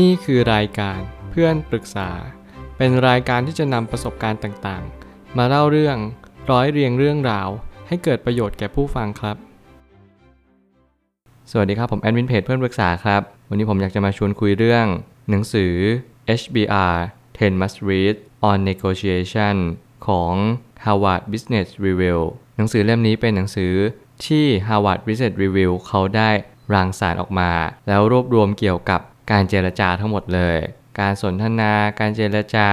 นี่คือรายการเพื่อนปรึกษา เป็นรายการที่จะนำประสบการณ์ต่างๆ มาเล่าเรื่องร้อยเรียงเรื่องราว ให้เกิดประโยชน์แก่ผู้ฟังครับ สวัสดีครับผมแอดมินเพจเพื่อนปรึกษาครับ วันนี้ผมอยากจะมาชวนคุยเรื่อง หนังสือ HBR 10 Must Read on Negotiation ของ Harvard Business Review หนังสือเล่มนี้เป็นหนังสือที่ Harvard Business Review เขาได้รังสรรออกมา แล้วรวบรวมเกี่ยวกับ การเจรจาทั้งหมดเลย การสนทนา การเจรจา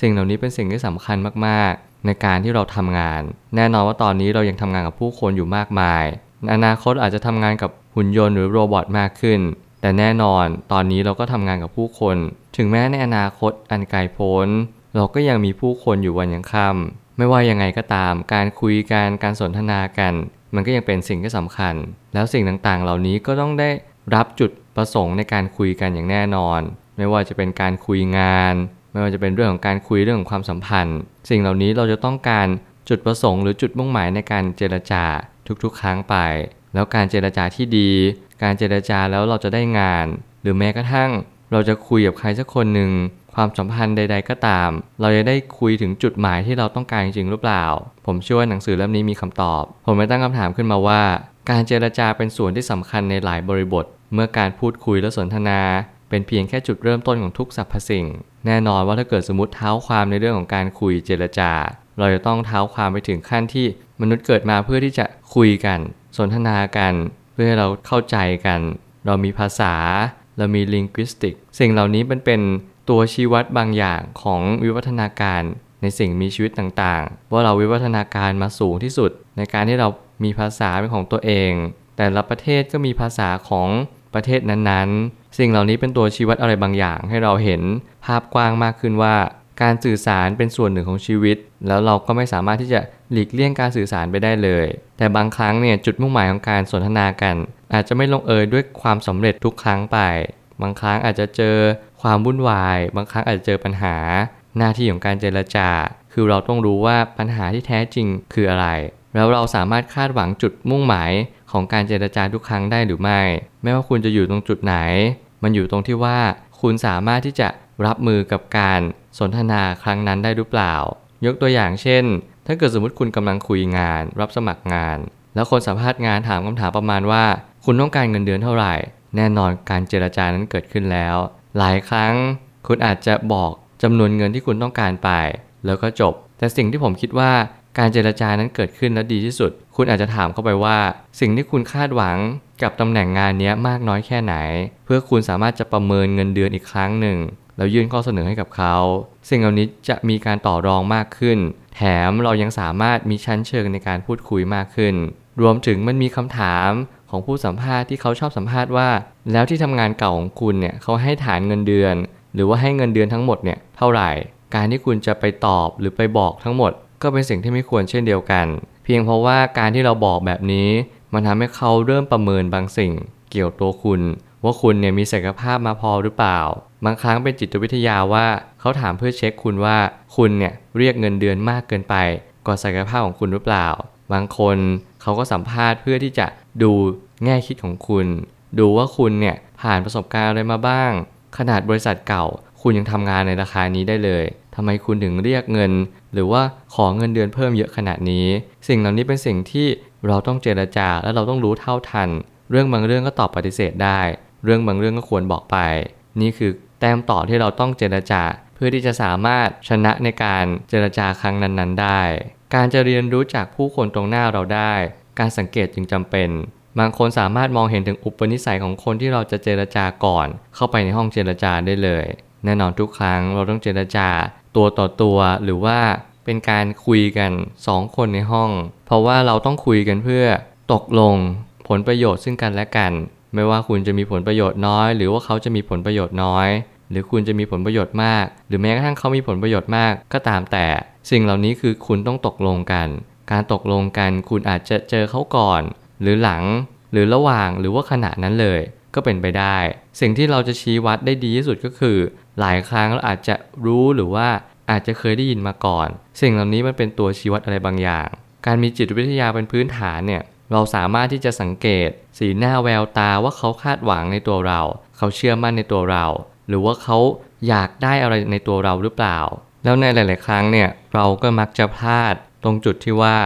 สิ่งเหล่านี้เป็นสิ่งที่สำคัญมากๆ ในการที่เราทำงาน แน่นอนว่าตอนนี้เรายังทำงานกับผู้คนอยู่มากมายในอนาคตอาจจะทำงานกับหุ่นยนต์หรือโรบอทมากขึ้น แต่แน่นอนตอนนี้เราก็ทำงานกับผู้คน ถึงแม้ในอนาคตอันไกลโพ้น เราก็ยังมีผู้คนอยู่วันยังค่ำไม่ว่ายังไงก็ตาม การคุยกันการสนทนากัน มันก็ยังเป็นสิ่งที่สำคัญ แล้วสิ่งต่างๆ เหล่านี้ก็ต้องได้ รับจุดประสงค์ในการคุยกันอย่างแน่นอน ไม่ว่าจะเป็นการคุยงาน ไม่ว่าจะเป็นเรื่องของการคุยเรื่องของความสัมพันธ์ สิ่งเหล่านี้เราจะต้องการจุดประสงค์หรือจุดมุ่งหมายในการเจรจาทุกๆ ครั้งไป แล้วการเจรจาที่ดี การเจรจาแล้วเราจะได้งาน หรือแม้กระทั่ง เราจะคุยกับใครสักคนหนึ่งความสัมพันธ์ใด ๆ ก็ตาม เราจะได้คุยถึงจุดหมายที่เราต้องการจริงหรือเปล่า ผมเชื่อว่าหนังสือเล่มนี้มีคำตอบ ผมไม่ตั้งคำถามขึ้นมาว่า การเจรจาเป็นส่วนที่สำคัญในหลายบริบท เมื่อการพูดคุยและสนทนา เป็นเพียงแค่จุดเริ่มต้นของทุกสรรพสิ่ง แน่นอนว่าถ้าเกิดสมมติเท้าความในเรื่องของการคุยเจรจา เราจะต้องเท้าความไปถึงขั้นที่มนุษย์เกิดมาเพื่อที่จะคุยกัน สนทนากัน เพื่อให้เราเข้าใจกัน เรามีภาษา เรามี linguistic สิ่งเหล่านี้มันเป็นตัวชี้วัดบางอย่างของวิวัฒนาการในสิ่งมีชีวิตต่างๆ ว่าเราวิวัฒนาการมาสูงที่สุด ในการที่เรามีภาษาเป็นของตัวเอง แต่ละประเทศก็มีภาษาของ ประเทศนั้นๆ สิ่งเหล่านี้เป็นตัวชี้วัดอะไรบางอย่างให้เราเห็นภาพกว้างมากขึ้นว่า การสื่อสารเป็นส่วนหนึ่งของชีวิต แล้วเราก็ไม่สามารถที่จะหลีกเลี่ยงการสื่อสารไปได้เลย แต่บางครั้งเนี่ยจุดมุ่งหมายของการสนทนากัน อาจจะไม่ลงเอยด้วยความสำเร็จทุกครั้งไป บางครั้งอาจจะเจอความวุ่นวาย บางครั้งอาจจะเจอปัญหา หน้าที่ของการเจรจา คือเราต้องรู้ว่าปัญหาที่แท้จริงคืออะไร แล้วเราสามารถคาดหวังจุดมุ่งหมาย ของการเจรจาทุกครั้งได้หรือไม่ ไม่ว่าคุณจะอยู่ตรงจุดไหน มันอยู่ตรงที่ว่าคุณสามารถที่จะรับมือกับการสนทนาครั้งนั้นได้หรือเปล่า ยกตัวอย่างเช่น ถ้าเกิดสมมติคุณกำลังคุยงาน รับสมัครงาน แล้วคนสัมภาษณ์งานถามคำถามประมาณว่า คุณต้องการเงินเดือนเท่าไหร่ แน่นอนการเจรจานั้นเกิดขึ้นแล้ว หลายครั้ง คุณอาจจะบอกจำนวนเงินที่คุณต้องการไป แล้วก็จบ แต่สิ่งที่ผมคิดว่า การเจรจานั้นเกิดขึ้นและดีที่สุด คุณอาจจะถามเข้าไปว่า สิ่งที่คุณคาดหวังกับตำแหน่งงานนี้มากน้อยแค่ไหน เพื่อคุณสามารถจะประเมินเงินเดือนอีกครั้งหนึ่งแล้วยื่นข้อเสนอให้กับเขา สิ่งเหล่านี้จะมีการต่อรองมากขึ้น แถมเรายังสามารถมีชั้นเชิงในการพูดคุยมากขึ้น รวมถึงมันมีคำถามของผู้สัมภาษณ์ที่เขาชอบสัมภาษณ์ว่า แล้วที่ทำงานเก่าของคุณเนี่ยเขาให้ฐานเงินเดือน หรือว่าให้เงินเดือนทั้งหมดเนี่ยเท่าไหร่ การที่คุณจะไปตอบหรือไปบอกทั้งหมด ก็เป็นสิ่งที่ไม่ควรเช่นเดียวกัน เพียงเพราะว่าการที่เราบอกแบบนี้ มันทำให้เขาเริ่มประเมินบางสิ่ง เกี่ยวตัวคุณ ว่าคุณเนี่ยมีศักยภาพมาพอหรือเปล่า บางครั้งเป็นจิตวิทยาว่าเขาถามเพื่อเช็คคุณว่าคุณเนี่ยเรียกเงินเดือนมากเกินไปกว่าศักยภาพของคุณหรือเปล่า บางคนเขาก็สัมภาษณ์เพื่อที่จะดูแง่คิดของคุณ ดูว่าคุณเนี่ยผ่านประสบการณ์อะไรมาบ้าง ขนาดบริษัทเก่า คุณยังทำงานในราคานี้ได้เลย ทำไมคุณถึงเรียกเงิน หรือว่าขอเงินเดือนเพิ่มเยอะขนาดนี้ สิ่งเหล่านี้เป็นสิ่งที่เราต้องเจรจาและเราต้องรู้เท่าทัน เรื่องบางเรื่องก็ตอบปฏิเสธได้ เรื่องบางเรื่องก็ควรบอกไป นี่คือแต้มต่อที่เราต้องเจรจา เพื่อที่จะสามารถชนะในการเจรจาครั้งนั้น ๆ ได้ การจะเรียนรู้จากผู้คนตรงหน้าเราได้ การสังเกตจึงจำเป็น บางคนสามารถมองเห็นถึงอุปนิสัยของคนที่เราจะเจรจาก่อน เข้าไปในห้องเจรจาได้เลย แน่นอนทุกครั้งเราต้องเจรจาตัวต่อตัวหรือว่าเป็นการคุยกัน 2 คนในห้อง เพราะว่าเราต้องคุยกันเพื่อตกลงผลประโยชน์ซึ่งกันและกัน ไม่ว่าคุณจะมีผลประโยชน์น้อย หรือว่าเขาจะมีผลประโยชน์น้อย หรือคุณจะมีผลประโยชน์มาก หรือแม้กระทั่งเขามีผลประโยชน์มากก็ตามแต่ สิ่งเหล่านี้คือคุณต้องตกลงกัน การตกลงกันคุณอาจจะเจอเขาก่อน หรือหลังหรือระหว่างหรือว่าขณะนั้นเลยก็เป็นไปได้ สิ่งที่เราจะชี้วัดได้ดีที่สุดก็คือ หลายครั้งเราอาจจะรู้หรือว่าอาจจะเคยได้ยินมาก่อน สิ่งเหล่านี้มันเป็นตัวชี้วัดอะไรบางอย่าง การมีจิตวิทยาเป็นพื้นฐานเนี่ยเราสามารถที่จะสังเกต สีหน้าแววตาว่าเขาคาดหวังในตัวเรา เขาเชื่อมั่นในตัวเรา หรือว่าเขาอยากได้อะไรในตัวเราหรือเปล่า แล้วในหลาย ๆ ครั้งเนี่ยเราก็มักจะพลาดตรงจุดที่ว่า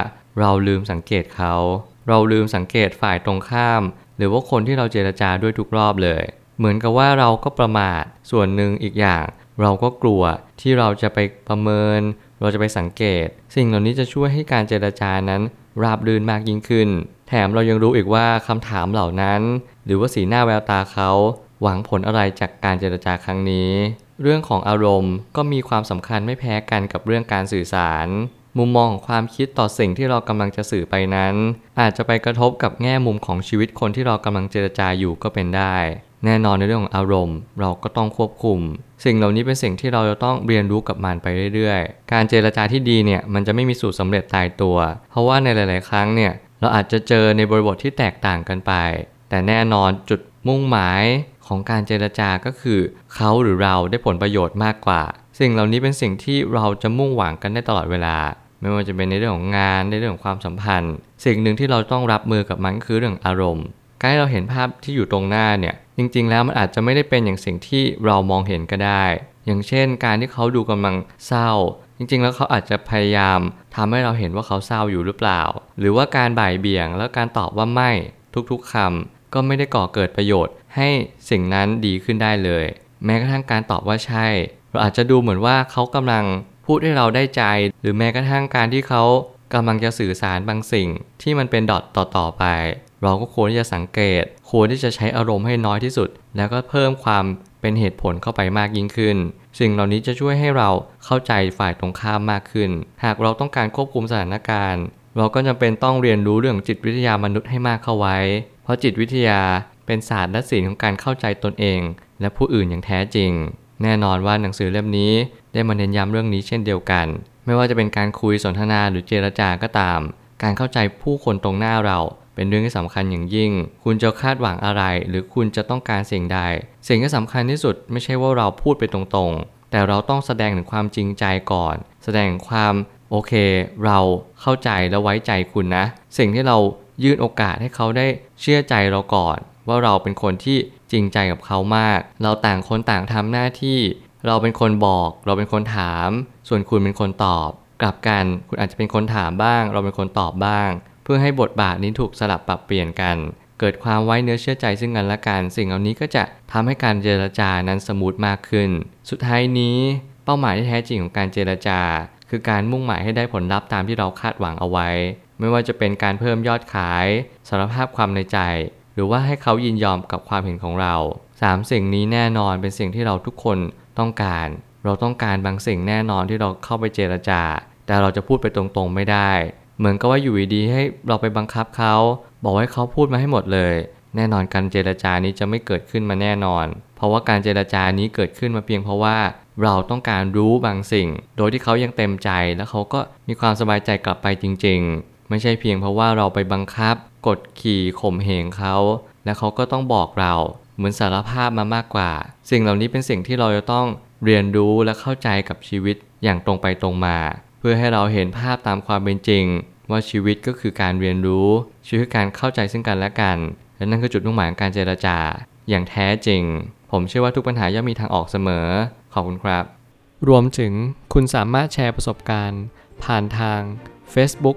เราลืมสังเกตเขา เราลืมสังเกตฝ่ายตรงข้าม หรือว่าคนที่เราเจรจาด้วยทุกรอบเลย เหมือนกับว่าเราก็ประมาทส่วนหนึ่งอีกอย่าง เราก็กลัวที่เราจะไปประเมิน เราจะไปสังเกต สิ่งเหล่านี้จะช่วยให้การเจรจานั้น ราบรื่นมากยิ่งขึ้น แถมเรายังรู้อีกว่าคำถามเหล่านั้น หรือว่าสีหน้าแววตาเขา หวังผลอะไรจากการเจรจาครั้งนี้ เรื่องของอารมณ์ก็มีความสำคัญไม่แพ้กันกับเรื่องการสื่อสารมุมมองของความคิดต่อสิ่งที่เรากำลังจะสื่อไปนั้น อาจจะไปกระทบกับแง่มุมของชีวิตคนที่เรากำลังเจรจาอยู่ก็เป็นได้ แน่นอนในเรื่องของอารมณ์ เราก็ต้องควบคุม สิ่งเหล่านี้เป็นสิ่งที่เราจะต้องเรียนรู้กับมันไปเรื่อยๆ การเจรจาที่ดีเนี่ยมันจะไม่มีสูตรสำเร็จตายตัว เพราะว่าในหลาย ๆ ครั้งเนี่ยเราอาจจะเจอในบริบทที่แตกต่างกันไป แต่แน่นอนจุดมุ่งหมายของการเจรจาก็คือ เขาหรือเราได้ผลประโยชน์มากกว่า สิ่งเหล่านี้เป็นสิ่งที่เราจะมุ่งหวังกันได้ตลอดเวลา ไม่ว่าจะเป็นในเรื่องของงานในเรื่องของความสัมพันธ์ สิ่งหนึ่งที่เราต้องรับมือกับมันก็คือเรื่องอารมณ์ การที่เราเห็นภาพที่อยู่ตรงหน้าเนี่ยจริงๆ แล้วมันอาจจะไม่ได้เป็นอย่างสิ่งที่เรามองเห็นก็ได้ อย่างเช่น การที่เขาดูกำลังเศร้า จริงๆ แล้วเขาอาจจะพยายามทำให้เราเห็นว่าเขาเศร้าอยู่หรือเปล่า หรือว่าการบ่ายเบี่ยงแล้วการตอบว่าไม่ทุกๆคำก็ไม่ได้ก่อเกิดประโยชน์ให้สิ่งนั้นดีขึ้นได้เลย แม้กระทั่งการตอบว่าใช่ เราอาจจะดูเหมือนว่าเขากำลังพูดให้เราได้ใจ หรือแม้กระทั่งการที่เขากำลังจะสื่อสารบางสิ่ง ที่มันเป็นดอทต่อๆไป เราก็ควรที่จะสังเกต ควรที่จะใช้อารมณ์ให้น้อยที่สุด แล้วก็เพิ่มความเป็นเหตุผลเข้าไปมากยิ่งขึ้น สิ่งเหล่านี้จะช่วยให้เราเข้าใจฝ่ายตรงข้ามมากขึ้น หากเราต้องการควบคุมสถานการณ์ เราก็จำเป็นต้องเรียนรู้เรื่องจิตวิทยามนุษย์ให้มากเข้าไว้ เพราะจิตวิทยาเป็นศาสตร์และศิลป์ของการเข้าใจตนเอง และผู้อื่นอย่างแท้จริง แน่นอนว่าหนังสือเล่มนี้ได้มาเน้นย้ำเรื่องนี้เช่นเดียวกัน ไม่ว่าจะเป็นการคุยสนทนาหรือเจรจาก็ตาม การเข้าใจผู้คนตรงหน้าเราเป็นเรื่องที่สำคัญอย่างยิ่ง คุณจะคาดหวังอะไร หรือคุณจะต้องการสิ่งใด สิ่งที่สำคัญที่สุดไม่ใช่ว่าเราพูดไปตรงๆ แต่เราต้องแสดงถึงความจริงใจก่อน แสดงความโอเค เราเข้าใจและไว้ใจคุณนะ สิ่งที่เรายื่นโอกาสให้เขาได้เชื่อใจเราก่อน ว่าเราเป็นคนที่จริงใจกับเขามาก เราต่างคนต่างทำหน้าที่ เราเป็นคนบอก เราเป็นคนถาม ส่วนคุณเป็นคนตอบ กลับกันคุณอาจจะเป็นคนถามบ้าง เราเป็นคนตอบบ้าง เพื่อให้บทบาทนี้ถูกสลับปรับเปลี่ยนกัน เกิดความไว้เนื้อเชื่อใจซึ่งกันและกัน สิ่งเหล่านี้ก็จะทำให้การเจรจานั้นสมูทมากขึ้น สุดท้ายนี้เป้าหมายที่แท้จริงของการเจรจา คือการมุ่งหมายให้ได้ผลลัพธ์ตามที่เราคาดหวังเอาไว้ ไม่ว่าจะเป็นการเพิ่มยอดขายสารภาพความในใจ รือว่าให้เขายินยอมกับความเห็นของเรา 3 สิ่งนี้แน่นอนเป็นสิ่งที่เราทุกคนต้องการ เราต้องการบางสิ่งแน่นอนที่เราเข้าไปเจรจา แต่เราจะพูดไปตรงๆไม่ได้ เหมือนกับว่าอยู่ดีๆให้เราไปบังคับเขา บอกให้เขาพูดมาให้หมดเลย แน่นอนการเจรจานี้จะไม่เกิดขึ้นมาแน่นอน เพราะว่าการเจรจานี้เกิดขึ้นมาเพียงเพราะว่าเราต้องการรู้บางสิ่ง โดยที่เขายังเต็มใจ แล้วเขาก็มีความสบายใจกลับไปจริง ๆ ไม่ใช่เพียงเพราะว่าเราไปบังคับ กดขี่ข่มเหงเขา และเขาก็ต้องบอกเรา เหมือนสารภาพมามากกว่า สิ่งเหล่านี้เป็นสิ่งที่เราจะต้องเรียนรู้และเข้าใจกับชีวิตอย่างตรงไปตรงมา เพื่อให้เราเห็นภาพตามความเป็นจริง ว่าชีวิตก็คือการเรียนรู้ ชีวิตคือการเข้าใจซึ่งกันและกัน และนั่นคือจุดมุ่งหมายของการเจรจา อย่างแท้จริง ผมเชื่อว่าทุกปัญหาย่อมมีทางออกเสมอ ขอบคุณครับ รวมถึงคุณสามารถแชร์ประสบการณ์ ผ่านทาง Facebook